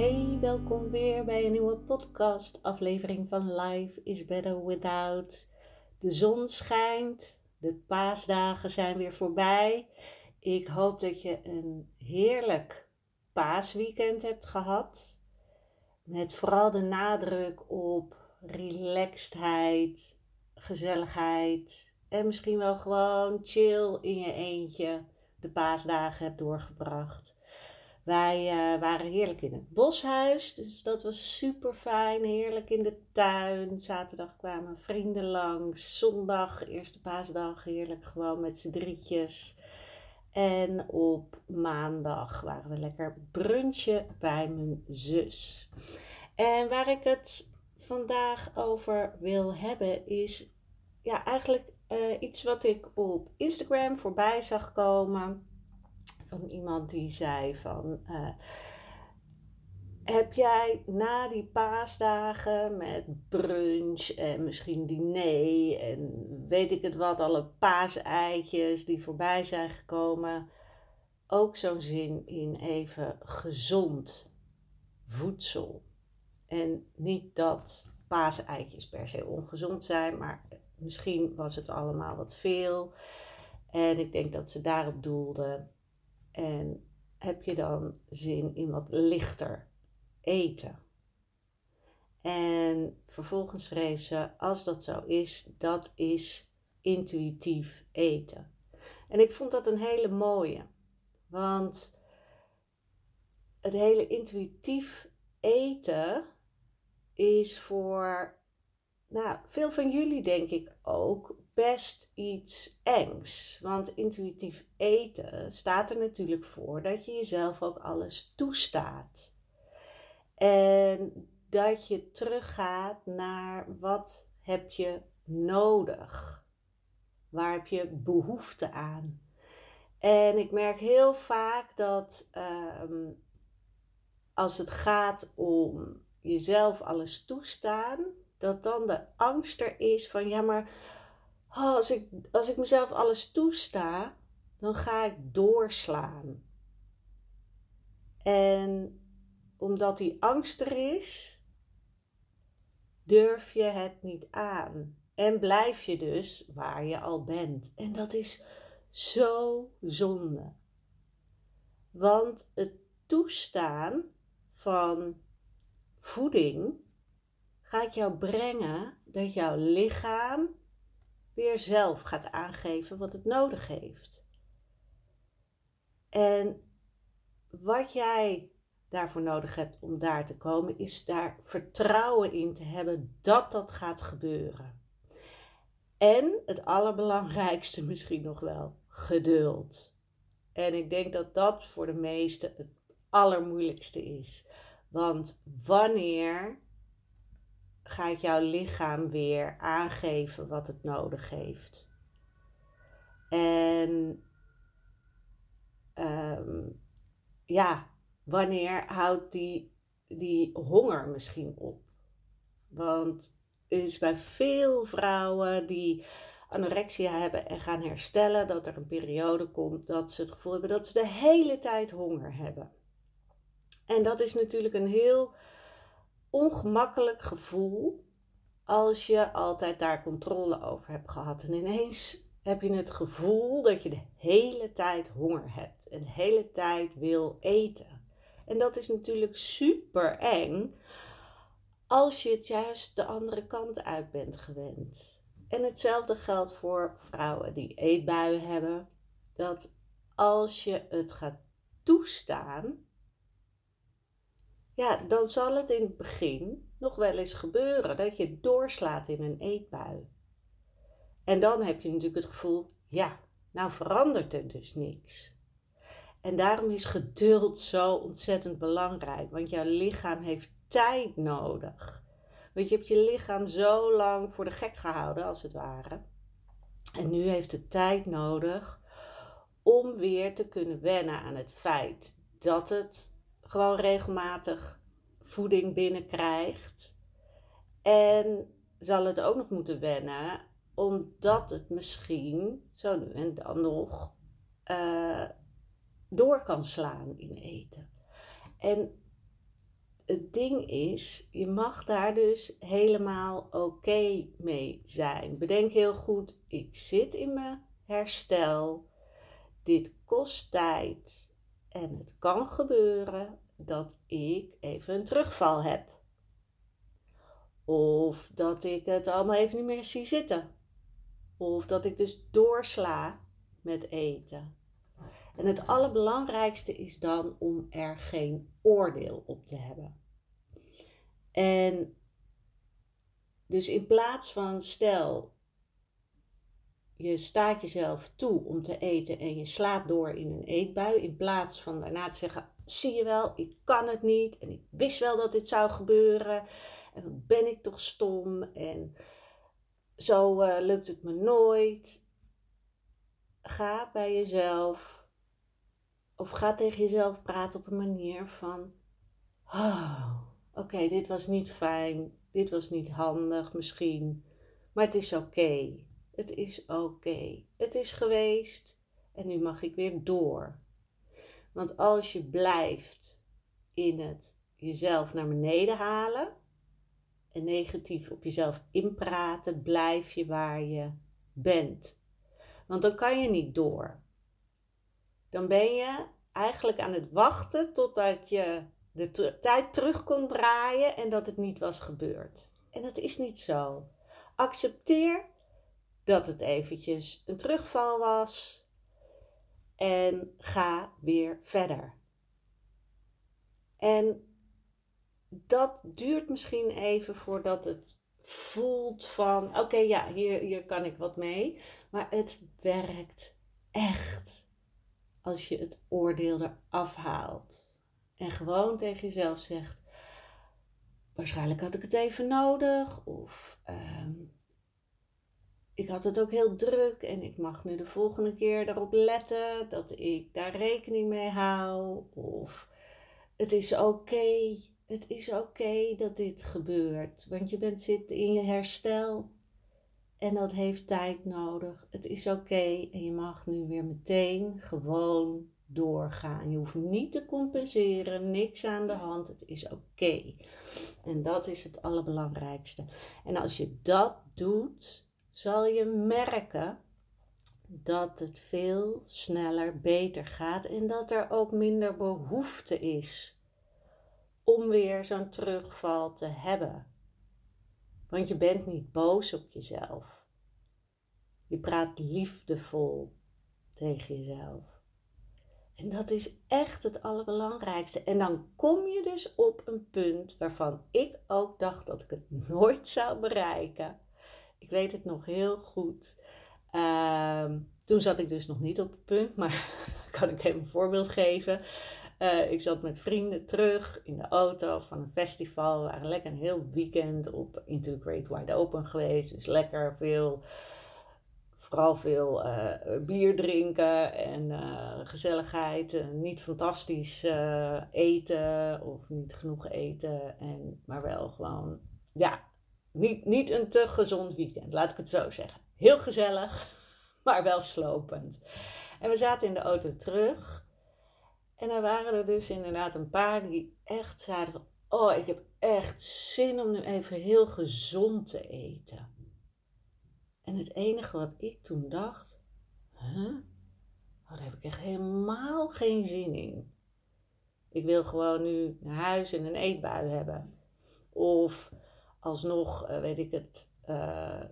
Hey, welkom weer bij een nieuwe podcast aflevering van Life is Better Without. De zon schijnt, de paasdagen zijn weer voorbij. Ik hoop dat je een heerlijk paasweekend hebt gehad. Met vooral de nadruk op relaxedheid, gezelligheid en misschien wel gewoon chill in je eentje de paasdagen hebt doorgebracht. Wij uh, waren heerlijk in het boshuis, dus dat was super fijn. Heerlijk in de tuin. Zaterdag kwamen vrienden langs. Zondag, eerste paasdag, heerlijk gewoon met z'n drietjes. En op maandag waren we lekker brunchen bij mijn zus. En waar ik het vandaag over wil hebben is ja, eigenlijk uh, iets wat ik op Instagram voorbij zag komen van iemand die zei van... Uh, heb jij na die paasdagen met brunch en misschien diner en weet ik het wat, alle paaseitjes die voorbij zijn gekomen, ook zo'n zin in even gezond voedsel? En niet dat paaseitjes per se ongezond zijn, maar misschien was het allemaal wat veel. En ik denk dat ze daarop doelde. En heb je dan zin in wat lichter eten? En vervolgens schreef ze: Als dat zo is, dat is intuïtief eten. En ik vond dat een hele mooie. Want het hele intuïtief eten is voor nou, veel van jullie, denk ik ook, best iets engs. Want intuïtief eten staat er natuurlijk voor dat je jezelf ook alles toestaat. En dat je teruggaat naar wat heb je nodig? Waar heb je behoefte aan? En ik merk heel vaak dat ehm, als het gaat om jezelf alles toestaan, dat dan de angst er is van ja, maar oh, als, ik, als ik mezelf alles toesta, dan ga ik doorslaan. En omdat die angst er is, durf je het niet aan. En blijf je dus waar je al bent. En dat is zo zonde. Want het toestaan van voeding gaat jou brengen dat jouw lichaam weer zelf gaat aangeven wat het nodig heeft. En wat jij daarvoor nodig hebt om daar te komen, is daar vertrouwen in te hebben dat dat gaat gebeuren. En het allerbelangrijkste misschien nog wel, geduld. En ik denk dat dat voor de meesten het allermoeilijkste is. Want wanneer gaat jouw lichaam weer aangeven wat het nodig heeft. En ehm, ja, wanneer houdt die, die honger misschien op? Want is bij veel vrouwen die anorexia hebben en gaan herstellen, dat er een periode komt dat ze het gevoel hebben dat ze de hele tijd honger hebben. En dat is natuurlijk een heel ongemakkelijk gevoel als je altijd daar controle over hebt gehad. En ineens heb je het gevoel dat je de hele tijd honger hebt en de hele tijd wil eten. En dat is natuurlijk super eng als je het juist de andere kant uit bent gewend. En hetzelfde geldt voor vrouwen die eetbuien hebben. Dat als je het gaat toestaan, ja, dan zal het in het begin nog wel eens gebeuren dat je doorslaat in een eetbui. En dan heb je natuurlijk het gevoel, ja, nou verandert er dus niks. En daarom is geduld zo ontzettend belangrijk, want jouw lichaam heeft tijd nodig. Want je hebt je lichaam zo lang voor de gek gehouden, als het ware. En nu heeft het tijd nodig om weer te kunnen wennen aan het feit dat het gewoon regelmatig voeding binnenkrijgt. En zal het ook nog moeten wennen, omdat het misschien zo nu en dan nog uh, door kan slaan in eten. En het ding is, je mag daar dus helemaal oké mee zijn. Bedenk heel goed, ik zit in mijn herstel. Dit kost tijd. En het kan gebeuren dat ik even een terugval heb. Of dat ik het allemaal even niet meer zie zitten. Of dat ik dus doorsla met eten. En het allerbelangrijkste is dan om er geen oordeel op te hebben. En dus in plaats van stel, je staat jezelf toe om te eten en je slaat door in een eetbui, in plaats van daarna te zeggen: zie je wel, ik kan het niet en ik wist wel dat dit zou gebeuren en dan ben ik toch stom en zo uh, lukt het me nooit. Ga bij jezelf of ga tegen jezelf praten op een manier van: oh, oké, dit was niet fijn, dit was niet handig misschien, maar het is oké. Het is oké. Het is geweest en nu mag ik weer door. Want als je blijft in het jezelf naar beneden halen en negatief op jezelf inpraten, blijf je waar je bent. Want dan kan je niet door. Dan ben je eigenlijk aan het wachten totdat je de tijd terug kon draaien en dat het niet was gebeurd. En dat is niet zo. Accepteer dat het eventjes een terugval was en ga weer verder. En dat duurt misschien even voordat het voelt van oké, ja, hier, hier kan ik wat mee. Maar het werkt echt als je het oordeel eraf haalt. En gewoon tegen jezelf zegt: Waarschijnlijk had ik het even nodig. Of ehm, ik had het ook heel druk en ik mag nu de volgende keer erop letten dat ik daar rekening mee hou. Of het is oké, het is oké dat dit gebeurt. Want je bent zit in je herstel en dat heeft tijd nodig. Het is oké en je mag nu weer meteen gewoon doorgaan. Je hoeft niet te compenseren, niks aan de hand. Het is oké. En dat is het allerbelangrijkste. En als je dat doet, zal je merken dat het veel sneller beter gaat en dat er ook minder behoefte is om weer zo'n terugval te hebben. Want je bent niet boos op jezelf. Je praat liefdevol tegen jezelf. En dat is echt het allerbelangrijkste. En dan kom je dus op een punt waarvan ik ook dacht dat ik het nooit zou bereiken. Ik weet het nog heel goed. Ehm, toen zat ik dus nog niet op het punt, maar kan ik even een voorbeeld geven. Uh, ik zat met vrienden terug in de auto van een festival. We waren lekker een heel weekend op Into Great Wide Open geweest. Dus lekker veel vooral veel uh, bier drinken en uh, gezelligheid. Niet fantastisch eten of niet genoeg eten. En, maar wel gewoon, ja, niet, niet een te gezond weekend, laat ik het zo zeggen. Heel gezellig, maar wel slopend. En we zaten in de auto terug. En er waren er dus inderdaad een paar die echt zeiden van... Oh, ik heb echt zin om nu even heel gezond te eten. En het enige wat ik toen dacht, huh? Oh, daar heb ik echt helemaal geen zin in. Ik wil gewoon nu naar huis en een eetbui hebben. Of alsnog, uh, weet ik het, uh,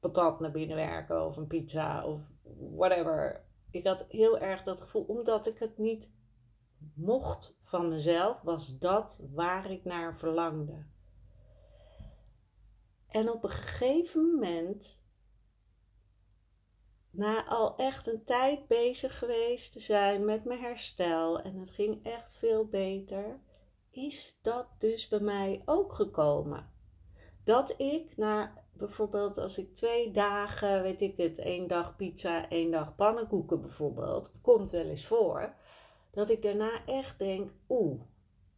patat naar binnen werken of een pizza of whatever. ik had heel erg dat gevoel, omdat ik het niet mocht van mezelf, was dat waar ik naar verlangde. En op een gegeven moment, na al echt een tijd bezig geweest te zijn met mijn herstel en het ging echt veel beter, is dat dus bij mij ook gekomen. Dat ik na bijvoorbeeld als ik twee dagen, weet ik het, één dag pizza, één dag pannenkoeken bijvoorbeeld, komt wel eens voor, dat ik daarna echt denk, oeh,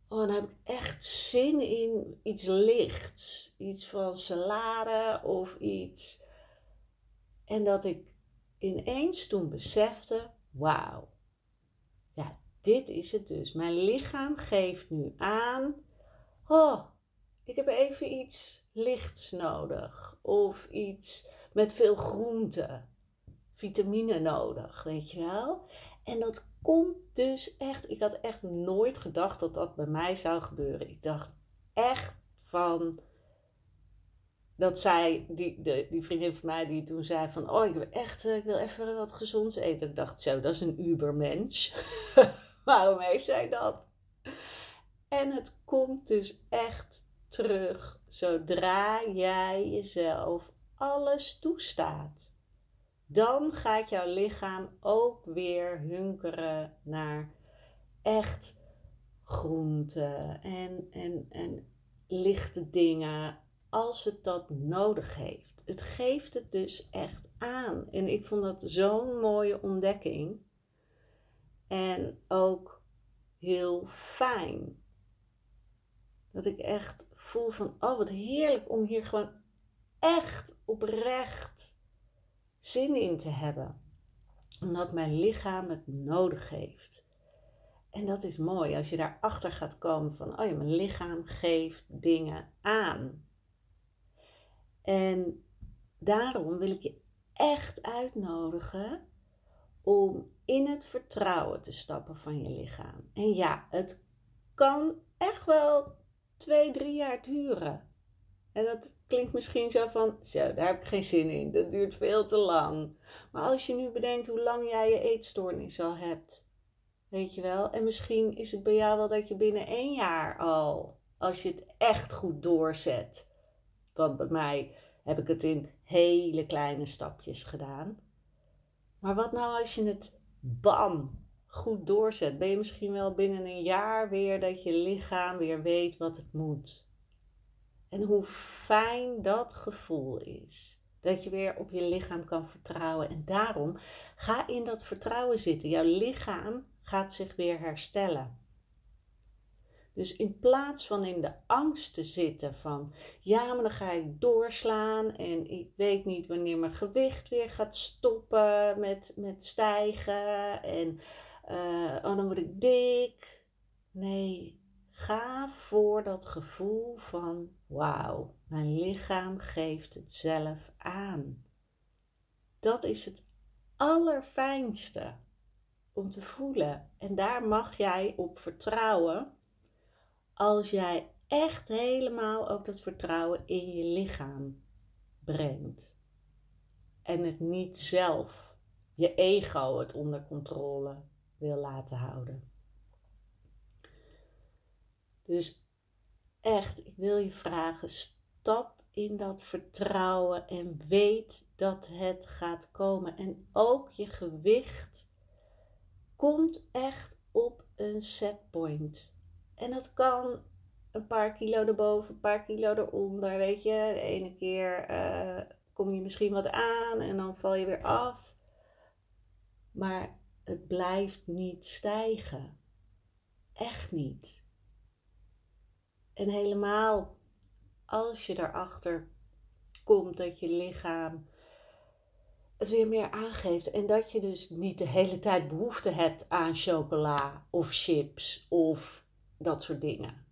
oh, dan heb ik echt zin in iets lichts, iets van salade of iets. En dat ik ineens toen besefte, wauw, ja, dit is het dus. Mijn lichaam geeft nu aan, oh, ik heb even iets lichts nodig. Of iets met veel groente, vitamine nodig, weet je wel. En dat komt dus echt, ik had echt nooit gedacht dat dat bij mij zou gebeuren. Ik dacht echt van, dat zij, die, de, die vriendin van mij die toen zei van, oh ik wil echt, eh, ik wil even wat gezonds eten. Ik dacht zo, dat is een ubermensch. Waarom heeft zij dat? En het komt dus echt terug zodra jij jezelf alles toestaat. Dan gaat jouw lichaam ook weer hunkeren naar echt groenten en, en, en lichte dingen als het dat nodig heeft. Het geeft het dus echt aan. En ik vond dat zo'n mooie ontdekking. En ook heel fijn. Dat ik echt voel van, oh wat heerlijk om hier gewoon echt oprecht zin in te hebben. Omdat mijn lichaam het nodig heeft. En dat is mooi als je daarachter gaat komen van, oh ja, mijn lichaam geeft dingen aan. En daarom wil ik je echt uitnodigen om in het vertrouwen te stappen van je lichaam. En ja, het kan echt wel twee, drie jaar duren. En dat klinkt misschien zo van, zo, daar heb ik geen zin in. Dat duurt veel te lang. Maar als je nu bedenkt hoe lang jij je eetstoornis al hebt, weet je wel. En misschien is het bij jou wel dat je binnen één jaar al, als je het echt goed doorzet. Want bij mij heb ik het in hele kleine stapjes gedaan. Maar wat nou als je het bam goed doorzet, ben je misschien wel binnen een jaar weer dat je lichaam weer weet wat het moet. En hoe fijn dat gevoel is. Dat je weer op je lichaam kan vertrouwen. En daarom ga in dat vertrouwen zitten. Jouw lichaam gaat zich weer herstellen. Dus in plaats van in de angst te zitten van ja, maar dan ga ik doorslaan en ik weet niet wanneer mijn gewicht weer gaat stoppen met, met stijgen en uh, oh, dan word ik dik. Nee, ga voor dat gevoel van wauw, mijn lichaam geeft het zelf aan. Dat is het allerfijnste om te voelen. En daar mag jij op vertrouwen als jij echt helemaal ook dat vertrouwen in je lichaam brengt. En het niet zelf, je ego, het onder controle wil laten houden. Dus echt, ik wil je vragen, stap in dat vertrouwen en weet dat het gaat komen. En ook je gewicht komt echt op een setpoint. En dat kan een paar kilo erboven, een paar kilo eronder, weet je. De ene keer eh, kom je misschien wat aan en dan val je weer af. Maar het blijft niet stijgen. Echt niet. En helemaal als je erachter komt dat je lichaam het weer meer aangeeft en dat je dus niet de hele tijd behoefte hebt aan chocola of chips of dat soort dingen.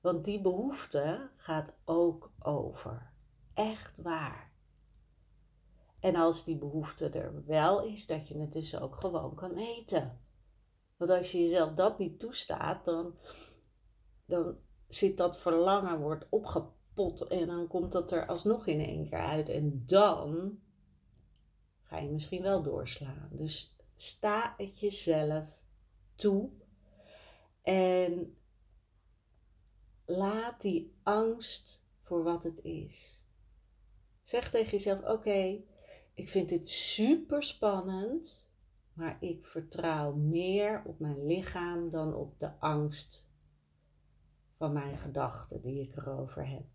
Want die behoefte gaat ook over. Echt waar. En als die behoefte er wel is, dat je het dus ook gewoon kan eten. Want als je jezelf dat niet toestaat, dan, dan zit dat verlangen, wordt opgepot en dan komt dat er alsnog in één keer uit. En dan ga je misschien wel doorslaan. Dus sta het jezelf toe en laat die angst voor wat het is. Zeg tegen jezelf: Oké, ik vind dit super spannend, maar ik vertrouw meer op mijn lichaam dan op de angst van mijn gedachten die ik erover heb.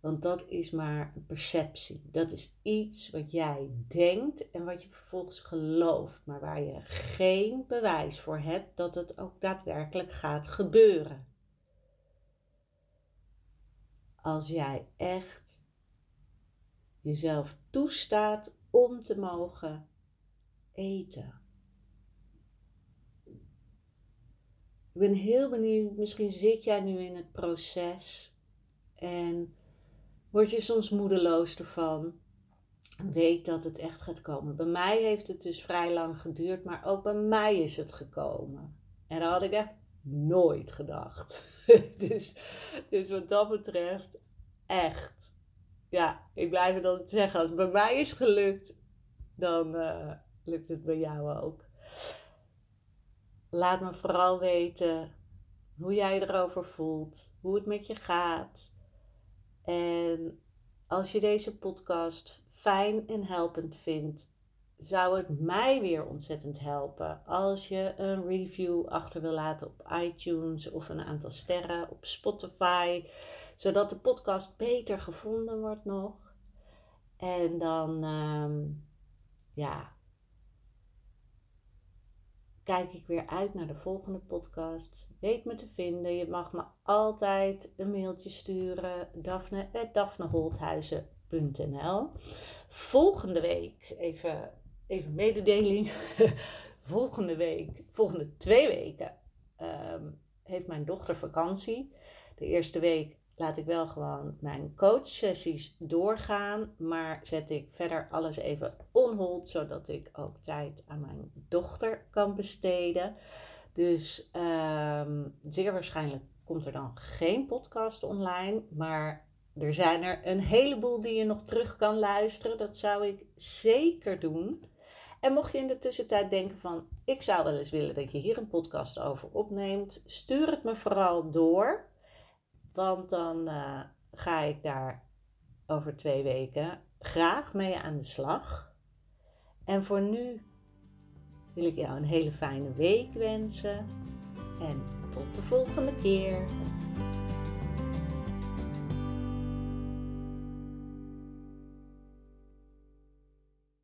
Want dat is maar een perceptie. Dat is iets wat jij denkt en wat je vervolgens gelooft, maar waar je geen bewijs voor hebt dat het ook daadwerkelijk gaat gebeuren. Als jij echt jezelf toestaat om te mogen eten. Ik ben heel benieuwd, misschien zit jij nu in het proces en word je soms moedeloos ervan. Weet dat het echt gaat komen. Bij mij heeft het dus vrij lang geduurd, maar ook bij mij is het gekomen. En dat had ik echt nooit gedacht. dus, dus wat dat betreft, echt. Ja, ik blijf het altijd zeggen. Als het bij mij is gelukt, dan uh, lukt het bij jou ook. Laat me vooral weten hoe jij erover voelt, hoe het met je gaat. En als je deze podcast fijn en helpend vindt, zou het mij weer ontzettend helpen als je een review achter wil laten op iTunes of een aantal sterren op Spotify, zodat de podcast beter gevonden wordt nog. En dan, ehm, ja, kijk ik weer uit naar de volgende podcast. Weet me te vinden. Je mag me altijd een mailtje sturen. Daphne.daphneholthuizen.nl Volgende week, even, even mededeling. volgende week, volgende twee weken, ehm, heeft mijn dochter vakantie. De eerste week laat ik wel gewoon mijn coachsessies doorgaan, maar zet ik verder alles even on hold, zodat ik ook tijd aan mijn dochter kan besteden. Dus um, zeer waarschijnlijk komt er dan geen podcast online, maar er zijn er een heleboel die je nog terug kan luisteren. Dat zou ik zeker doen. En mocht je in de tussentijd denken van, ik zou wel eens willen dat je hier een podcast over opneemt, stuur het me vooral door. Want dan uh, ga ik daar over twee weken graag mee aan de slag. En voor nu wil ik jou een hele fijne week wensen. En tot de volgende keer.